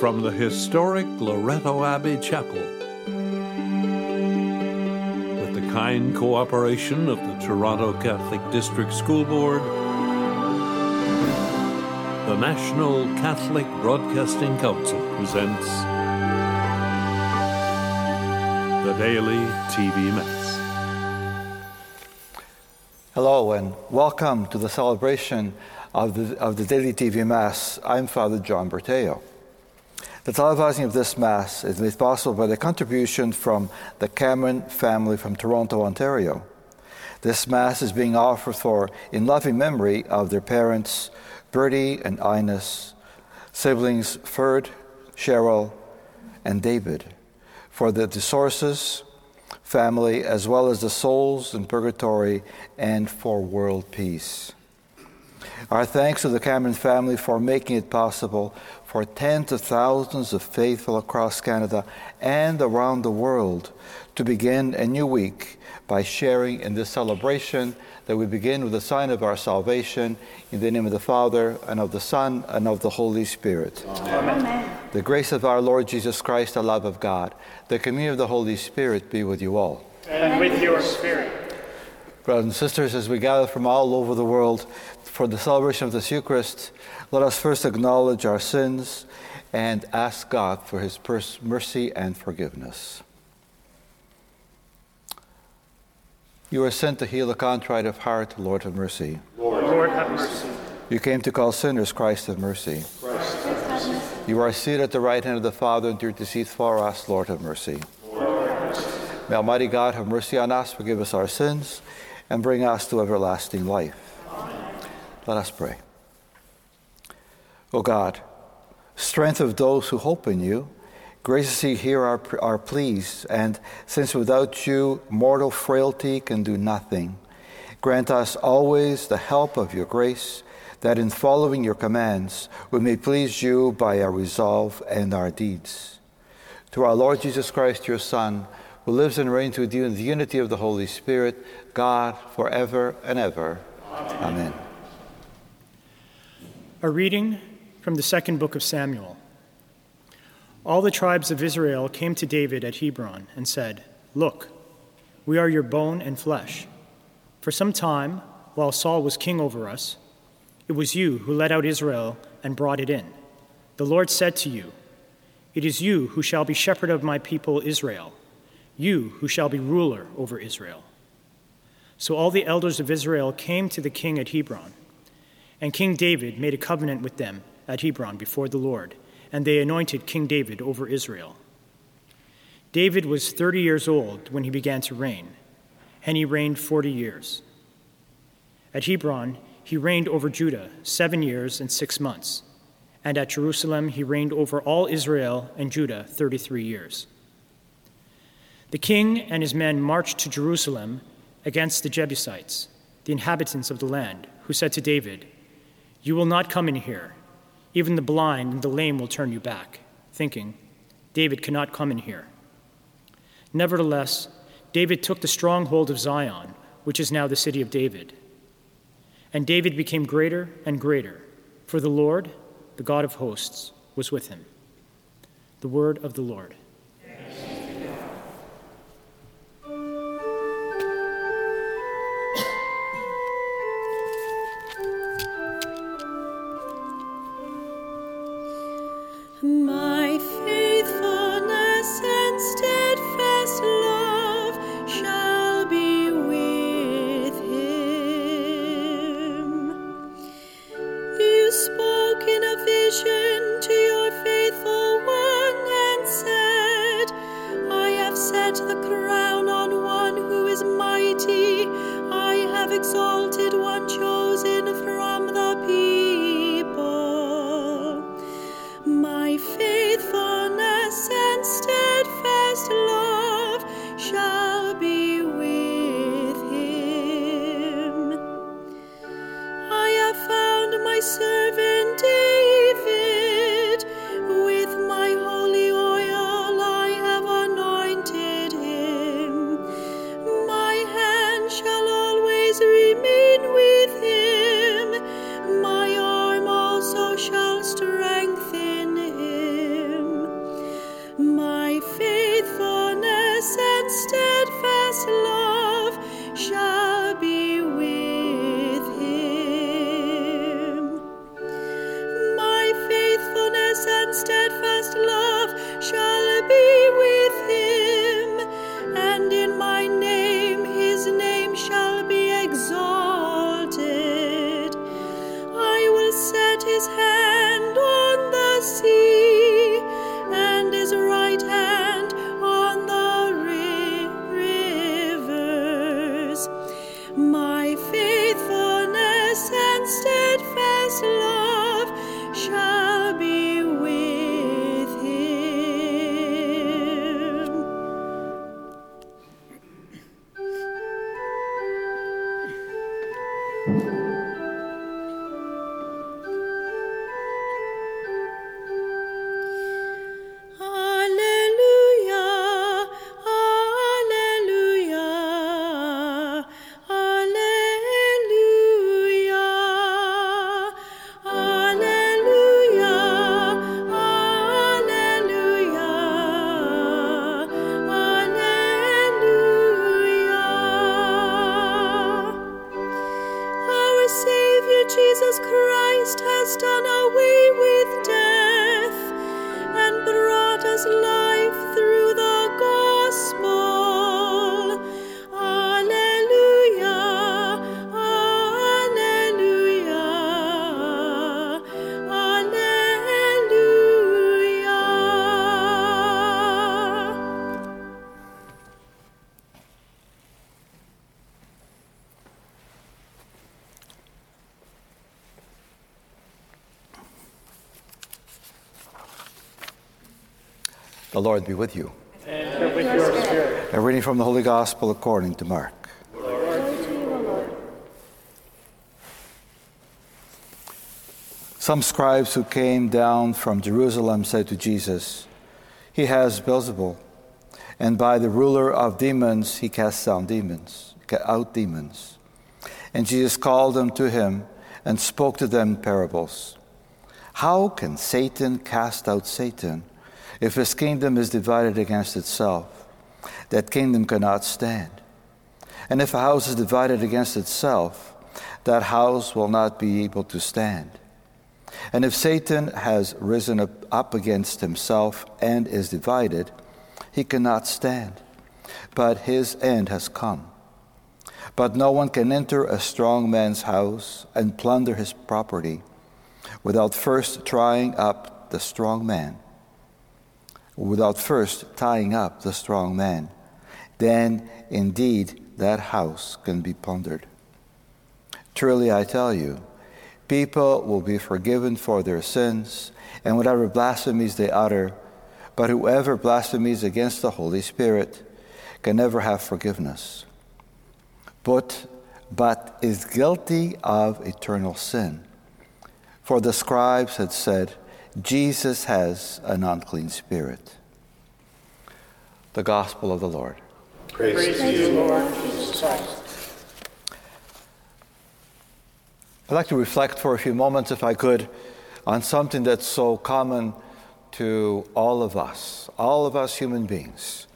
from the historic Loretto Abbey Chapel. With the kind cooperation of the Toronto Catholic District School Board, the National Catholic Broadcasting Council presents the Daily TV Mass. Hello and welcome to the celebration of the, of the Daily TV Mass. I'm Father John Bertao. The televising of this Mass is made possible by the contribution from the Cameron family from Toronto, Ontario. This Mass is being offered for in loving memory of their parents, Bertie and Ines, siblings Ferd, Cheryl, and David, for the DeSources family, as well as the souls in purgatory and for world peace. Our thanks to the Cameron family for making it possible for tens of thousands of faithful across Canada and around the world to begin a new week by sharing in this celebration that we begin with the sign of our salvation in the name of the Father and of the Son and of the Holy Spirit. Amen. Amen. The grace of our Lord Jesus Christ, the love of God, the communion of the Holy Spirit be with you all. And with your spirit. Brothers and sisters, as we gather from all over the world for the celebration of this Eucharist, let us first acknowledge our sins and ask God for his mercy and forgiveness. You are sent to heal the contrite of heart, Lord have mercy. Lord, Lord have mercy. You came to call sinners, Christ have mercy. Christ have mercy. You are seated at the right hand of the Father and intercede for us, Lord have mercy. Lord have mercy. May Almighty God have mercy on us, forgive us our sins, and bring us to everlasting life. Amen. Let us pray. O God, strength of those who hope in you, graciously hear our, our pleas, and since without you mortal frailty can do nothing, grant us always the help of your grace, that in following your commands we may please you by our resolve and our deeds. Through our Lord Jesus Christ, your Son, who lives and reigns with you in the unity of the Holy Spirit, God, forever and ever. Amen. Amen. A reading from the second book of Samuel. All the tribes of Israel came to David at Hebron and said, Look, we are your bone and flesh. For some time, while Saul was king over us, it was you who led out Israel and brought it in. The Lord said to you, It is you who shall be shepherd of my people Israel, you who shall be ruler over Israel. So all the elders of Israel came to the king at Hebron, and King David made a covenant with them at Hebron before the Lord, and they anointed King David over Israel. David was 30 years old when he began to reign, and he reigned 40 years. At Hebron, he reigned over Judah seven years and six months, and at Jerusalem, he reigned over all Israel and Judah 33 years. The king and his men marched to Jerusalem against the Jebusites, the inhabitants of the land, who said to David, You will not come in here even the blind and the lame will turn you back, thinking, David cannot come in here. Nevertheless, David took the stronghold of Zion, which is now the city of David. And David became greater and greater, for the Lord, the God of hosts, was with him. The word of the Lord. The Lord be with you. And with your spirit. A reading from the Holy Gospel according to Mark. Some scribes who came down from Jerusalem said to Jesus, He has Beelzebul, and by the ruler of demons he casts down demons, out demons. And Jesus called them to him and spoke to them parables. How can Satan cast out Satan if his kingdom is divided against itself? That kingdom cannot stand. And if a house is divided against itself, that house will not be able to stand. And if Satan has risen up, against himself and is divided, he cannot stand, but his end has come. But no one can enter a strong man's house and plunder his property without first trying up the strong man, without first tying up the strong man. Then indeed that house can be plundered. Truly I tell you, people will be forgiven for their sins and whatever blasphemies they utter, but whoever blasphemies against the Holy Spirit can never have forgiveness, but, but is guilty of eternal sin. For the scribes had said, Jesus has an unclean spirit. The Gospel of the Lord. Praise to you, Lord Jesus Christ. I'd like to reflect for a few moments, if I could, on something that's so common to all of us, all of us human beings.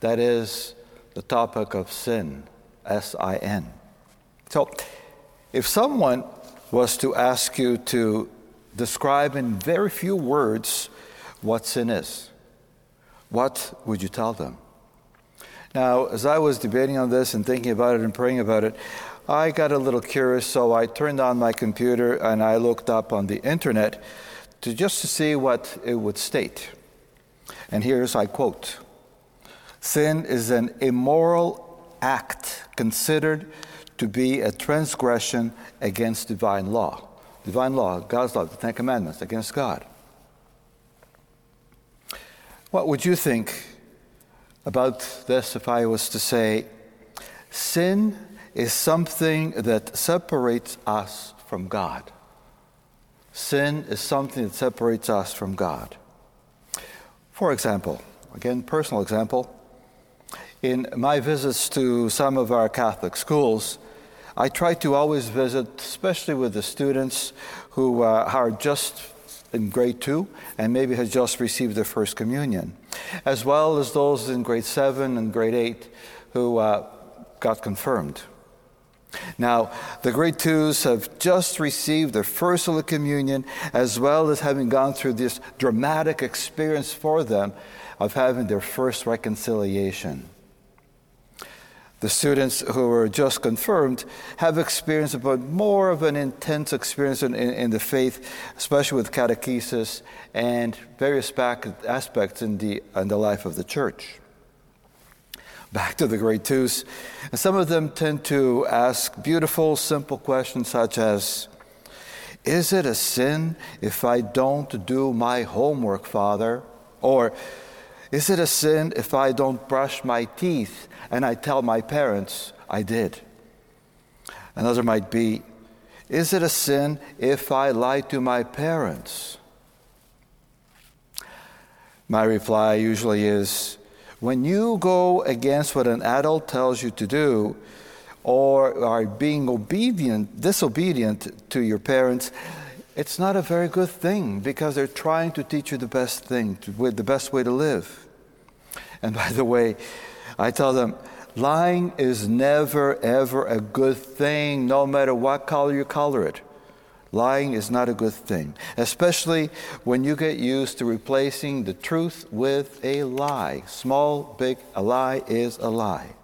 That is the topic of sin, S I N. So, if someone was to ask you to describe in very few words what sin is, what would you tell them? Now, as I was debating on this and thinking about it and praying about it, I got a little curious, so I turned on my computer and I looked up on the internet to just to see what it would state. And here's I quote Sin is an immoral act considered to be a transgression against divine law. Divine law, God's law, the Ten Commandments, against God. What would you think about this if I was to say, sin is something that separates us from God? Sin is something that separates us from God. For example, again, personal example, in my visits to some of our Catholic schools, I try to always visit, especially with the students who uh, are just in grade two and maybe has just received their first communion, as well as those in grade seven and grade eight who uh, got confirmed. Now, the grade twos have just received their first Holy Communion, as well as having gone through this dramatic experience for them of having their first reconciliation. The students who were just confirmed have experienced a more of an intense experience in, in, in the faith, especially with catechesis and various back aspects in the, in the life of the church. Back to the grade twos, and some of them tend to ask beautiful, simple questions such as Is it a sin if I don't do my homework, Father? Or is it a sin if I don't brush my teeth and I tell my parents I did? Another might be, is it a sin if I lie to my parents? My reply usually is, when you go against what an adult tells you to do, or are being obedient, disobedient to your parents, it's not a very good thing because they're trying to teach you the best thing, the best way to live. And by the way, I tell them, lying is never, ever a good thing, no matter what color you color it. Lying is not a good thing, especially when you get used to replacing the truth with a lie. Small, big, a lie is a lie.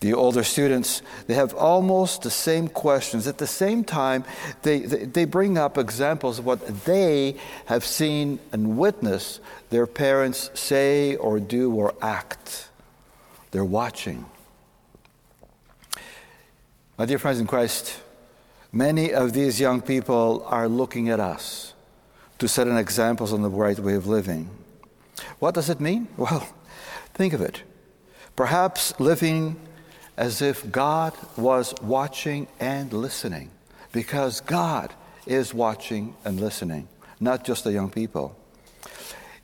The older students, they have almost the same questions. At the same time, they, they, they, bring up examples of what they have seen and witnessed their parents say or do or act. They're watching. My dear friends in Christ, many of these young people are looking at us to set an example on the right way of living. What does it mean? Well, think of it. Perhaps living as if God was watching and listening, because God is watching and listening, not just the young people.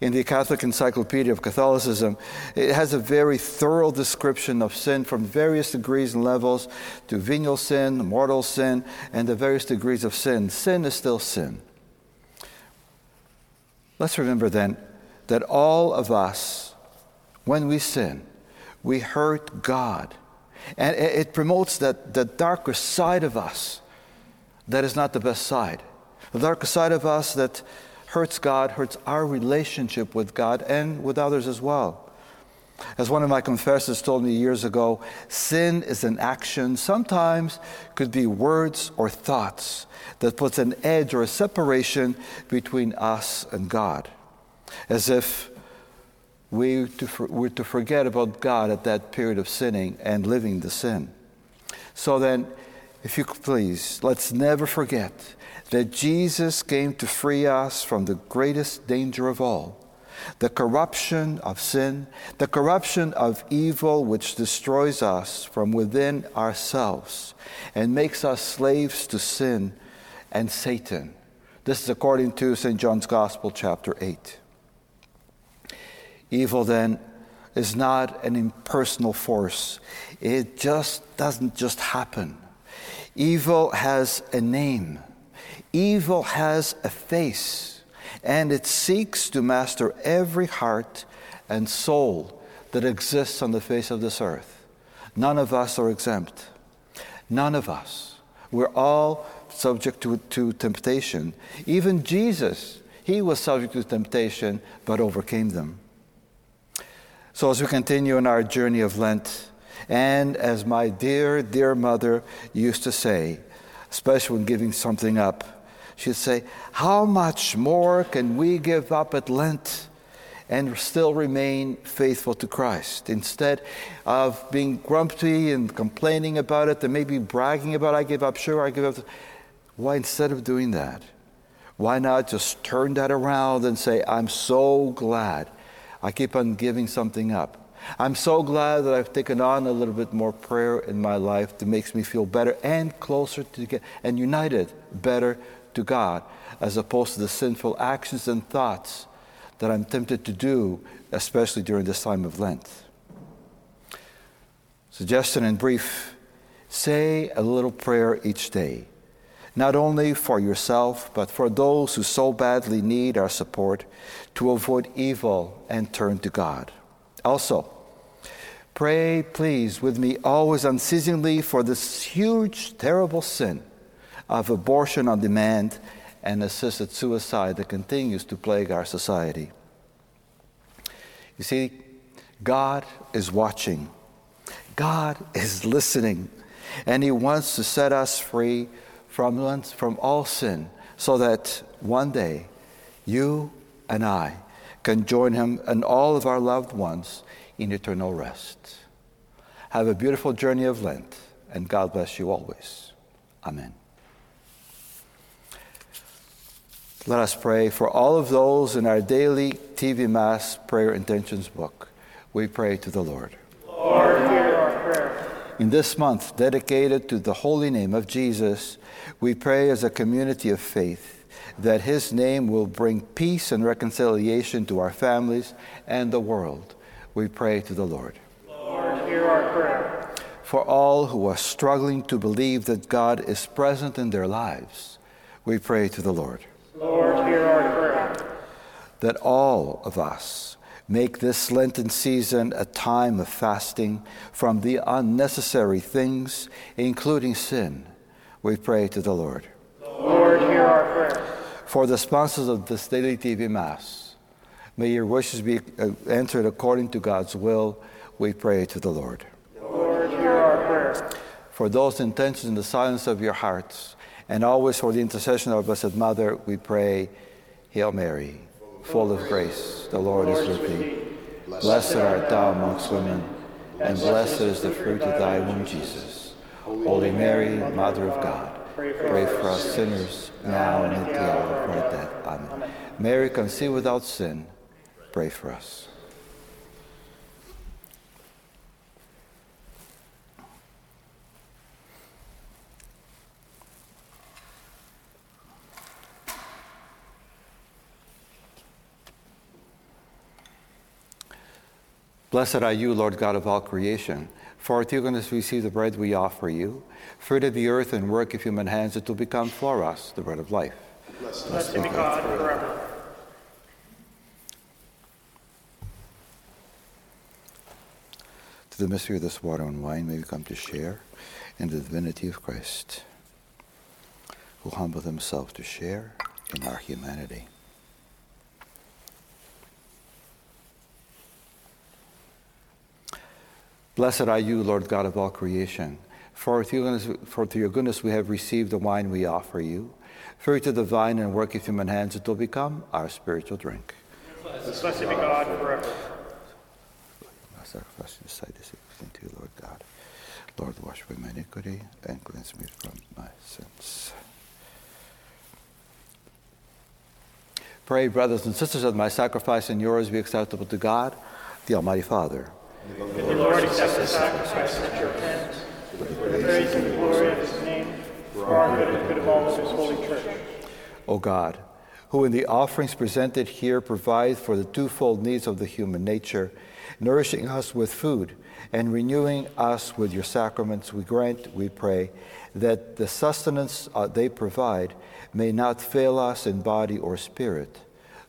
In the Catholic Encyclopedia of Catholicism, it has a very thorough description of sin from various degrees and levels to venial sin, mortal sin, and the various degrees of sin. Sin is still sin. Let's remember then that all of us, when we sin, we hurt God and it promotes that the darker side of us that is not the best side. The darker side of us that hurts God, hurts our relationship with God and with others as well. As one of my confessors told me years ago, sin is an action, sometimes could be words or thoughts, that puts an edge or a separation between us and God. As if we were to forget about God at that period of sinning and living the sin. So then, if you please, let's never forget that Jesus came to free us from the greatest danger of all the corruption of sin, the corruption of evil which destroys us from within ourselves and makes us slaves to sin and Satan. This is according to St. John's Gospel, chapter 8. Evil, then, is not an impersonal force, it just doesn't just happen. Evil has a name, evil has a face, and it seeks to master every heart and soul that exists on the face of this earth. None of us are exempt. None of us. We're all subject to, to temptation. Even Jesus, he was subject to temptation, but overcame them. So, as we continue on our journey of Lent, and as my dear, dear mother used to say, especially when giving something up, she'd say, How much more can we give up at Lent and still remain faithful to Christ? Instead of being grumpy and complaining about it and maybe bragging about, I give up, sure, I give up. Why, instead of doing that, why not just turn that around and say, I'm so glad I keep on giving something up. I'm so glad that I've taken on a little bit more prayer in my life that makes me feel better and closer to and united better to God as opposed to the sinful actions and thoughts that I'm tempted to do, especially during this time of Lent. Suggestion in brief say a little prayer each day not only for yourself, but for those who so badly need our support to avoid evil and turn to God. Also, pray, please, with me always unceasingly for this huge, terrible sin of abortion on demand and assisted suicide that continues to plague our society. You see, God is watching, God is listening, and He wants to set us free from, from all sin so that one day you and I can join him and all of our loved ones in eternal rest. Have a beautiful journey of Lent, and God bless you always. Amen. Let us pray for all of those in our daily TV Mass prayer intentions book. We pray to the Lord. Lord, hear our prayer. In this month dedicated to the holy name of Jesus, we pray as a community of faith that His name will bring peace and reconciliation to our families and the world. We pray to the Lord. Lord, hear our prayer. For all who are struggling to believe that God is present in their lives, we pray to the Lord. Lord, hear our prayer. That all of us Make this Lenten season a time of fasting from the unnecessary things, including sin. We pray to the Lord. Lord hear our prayer. For the sponsors of this daily TV Mass, may your wishes be uh, answered according to God's will, we pray to the Lord. Lord, hear our prayer. For those intentions in the silence of your hearts, and always for the intercession of our Blessed Mother, we pray, Hail Mary, full of grace, the Lord is with thee. Blessed art thou amongst women, and blessed is the fruit of thy womb, Jesus. Holy Mary, Mother of God, pray for us sinners, um, now and at the hour of our death. Amen. Mary, conceived without sin, pray for us. Blessed are you, Lord God of all creation. For with your goodness we receive the bread we offer you, fruit of the earth and work of human hands, it will become for us the bread of life. Blessed be God forever. To the mystery of this water and wine may we come to share in the divinity of Christ, who humbled himself to share in our humanity. Blessed are you, Lord God of all creation. For through, your goodness, for through your goodness we have received the wine we offer you. Fruit of the vine and work of human hands, it will become our spiritual drink. Blessed be God forever. My sacrifice in your sight is to you, Lord God. Lord, wash away my iniquity and cleanse me from my sins. Pray, brothers and sisters, that my sacrifice and yours be acceptable to God, the Almighty Father. May the Lord accept the sacrifice at your hands for the praise and glory of his name, for our good and good of all of his holy church. O God, who in the offerings presented here provide for the twofold needs of the human nature, nourishing us with food and renewing us with your sacraments, we grant, we pray, that the sustenance uh, they provide may not fail us in body or spirit.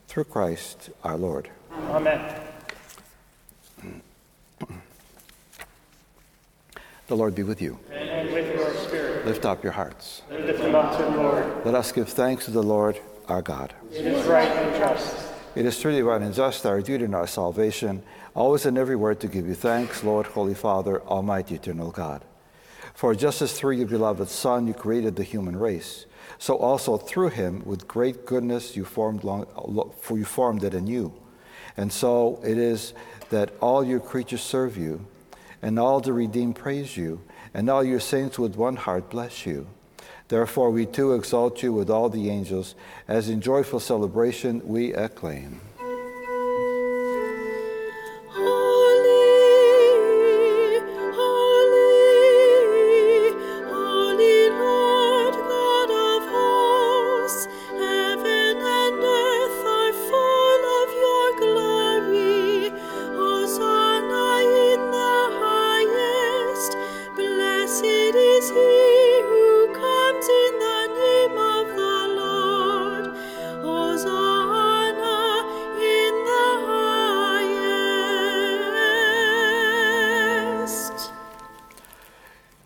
Through Christ our Lord. Amen. The Lord be with you. And with your spirit, Lift up your hearts. lift them up to the Lord. Let us give thanks to the Lord our God. It is right and just. It is truly right and just our duty and our salvation, always and everywhere to give you thanks, Lord, Holy Father, Almighty, Eternal God. For just as through your beloved Son you created the human race, so also through him, with great goodness, you formed, long, for you formed it anew. And so it is that all your creatures serve you, and all the redeemed praise you, and all your saints with one heart bless you. Therefore, we too exalt you with all the angels, as in joyful celebration we acclaim.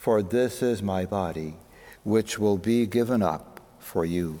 for this is my body, which will be given up for you.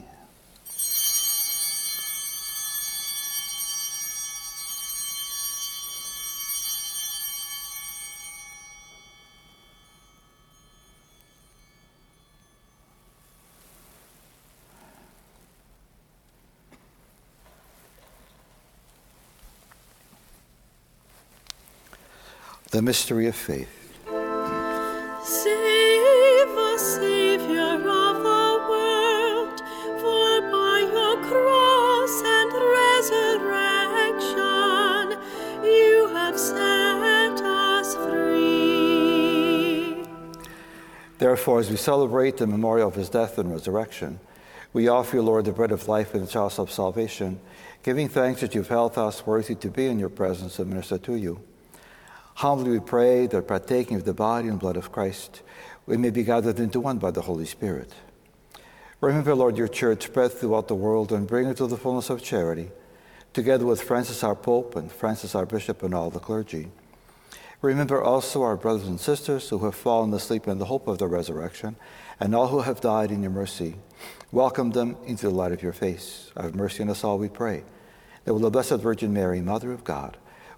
The mystery of faith. Save us, Savior of the world, for by your cross and resurrection you have set us free. Therefore, as we celebrate the memorial of his death and resurrection, we offer you, Lord, the bread of life and the chalice of salvation, giving thanks that you've held us worthy to be in your presence and minister to you. Humbly we pray that partaking of the body and blood of Christ, we may be gathered into one by the Holy Spirit. Remember, Lord, your church spread throughout the world and bring it to the fullness of charity, together with Francis our Pope and Francis our Bishop and all the clergy. Remember also our brothers and sisters who have fallen asleep in the hope of the resurrection, and all who have died in your mercy. Welcome them into the light of your face. Have mercy on us all, we pray. That with the Blessed Virgin Mary, Mother of God,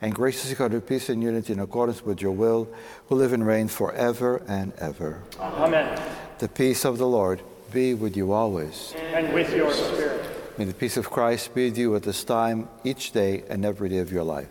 And graciously grant her peace and unity in accordance with your will, who live and reign forever and ever. Amen. The peace of the Lord be with you always. And with your spirit. May the peace of Christ be with you at this time, each day, and every day of your life.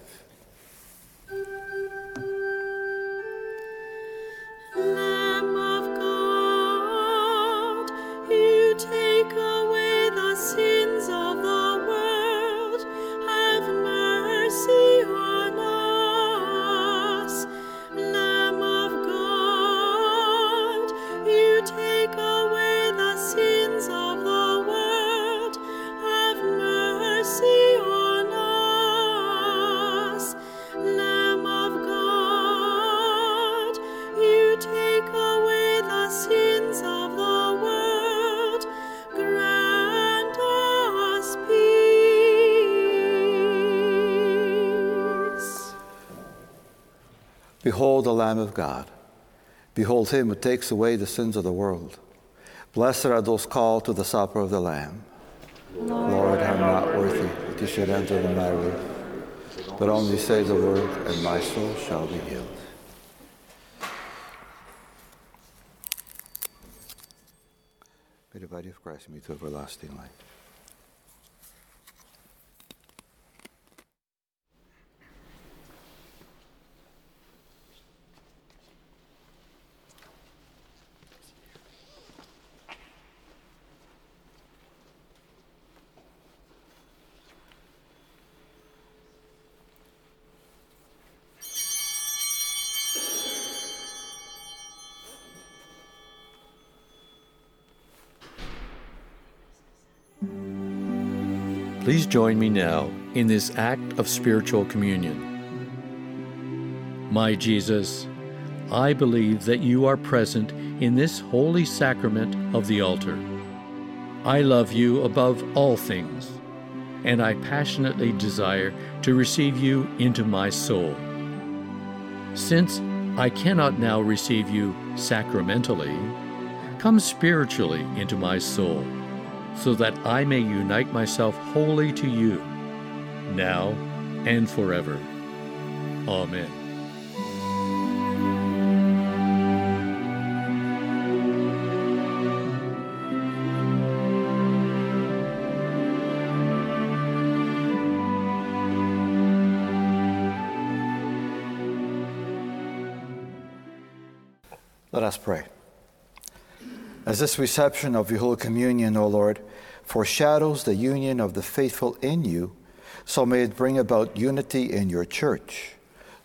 Behold the Lamb of God. Behold him who takes away the sins of the world. Blessed are those called to the supper of the Lamb. Lord, I am not worthy that you should enter in my roof, but only say the word, and my soul shall be healed. May the body of Christ meet to everlasting life. Please join me now in this act of spiritual communion. My Jesus, I believe that you are present in this holy sacrament of the altar. I love you above all things, and I passionately desire to receive you into my soul. Since I cannot now receive you sacramentally, come spiritually into my soul so that I may unite myself wholly to you, now and forever. Amen. Let us pray. As this reception of your Holy Communion, O Lord, foreshadows the union of the faithful in you, so may it bring about unity in your church.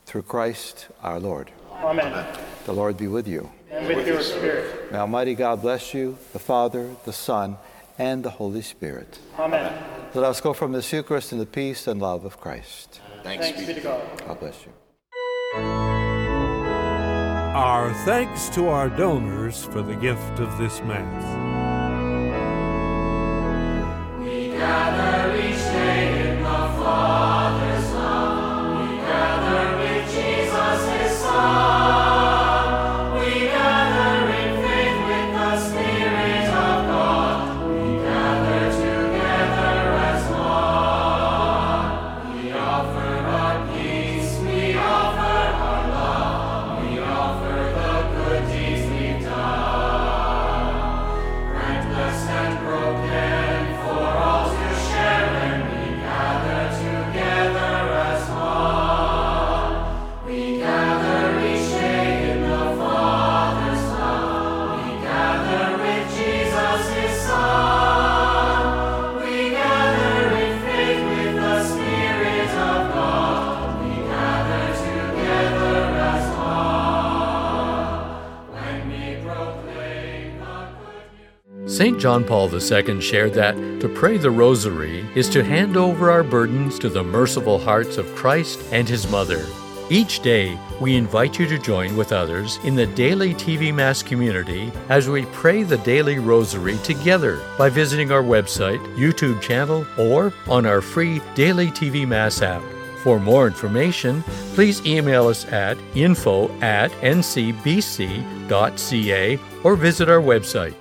Through Christ our Lord. Amen. The Lord be with you. And with your spirit. May Almighty God bless you, the Father, the Son, and the Holy Spirit. Amen. Let us go from this Eucharist in the peace and love of Christ. Thanks be to God. God bless you. Our thanks to our donors for the gift of this Mass. St. John Paul II shared that to pray the Rosary is to hand over our burdens to the merciful hearts of Christ and His Mother. Each day, we invite you to join with others in the daily TV Mass community as we pray the daily Rosary together by visiting our website, YouTube channel, or on our free Daily TV Mass app. For more information, please email us at info at ncbc.ca or visit our website.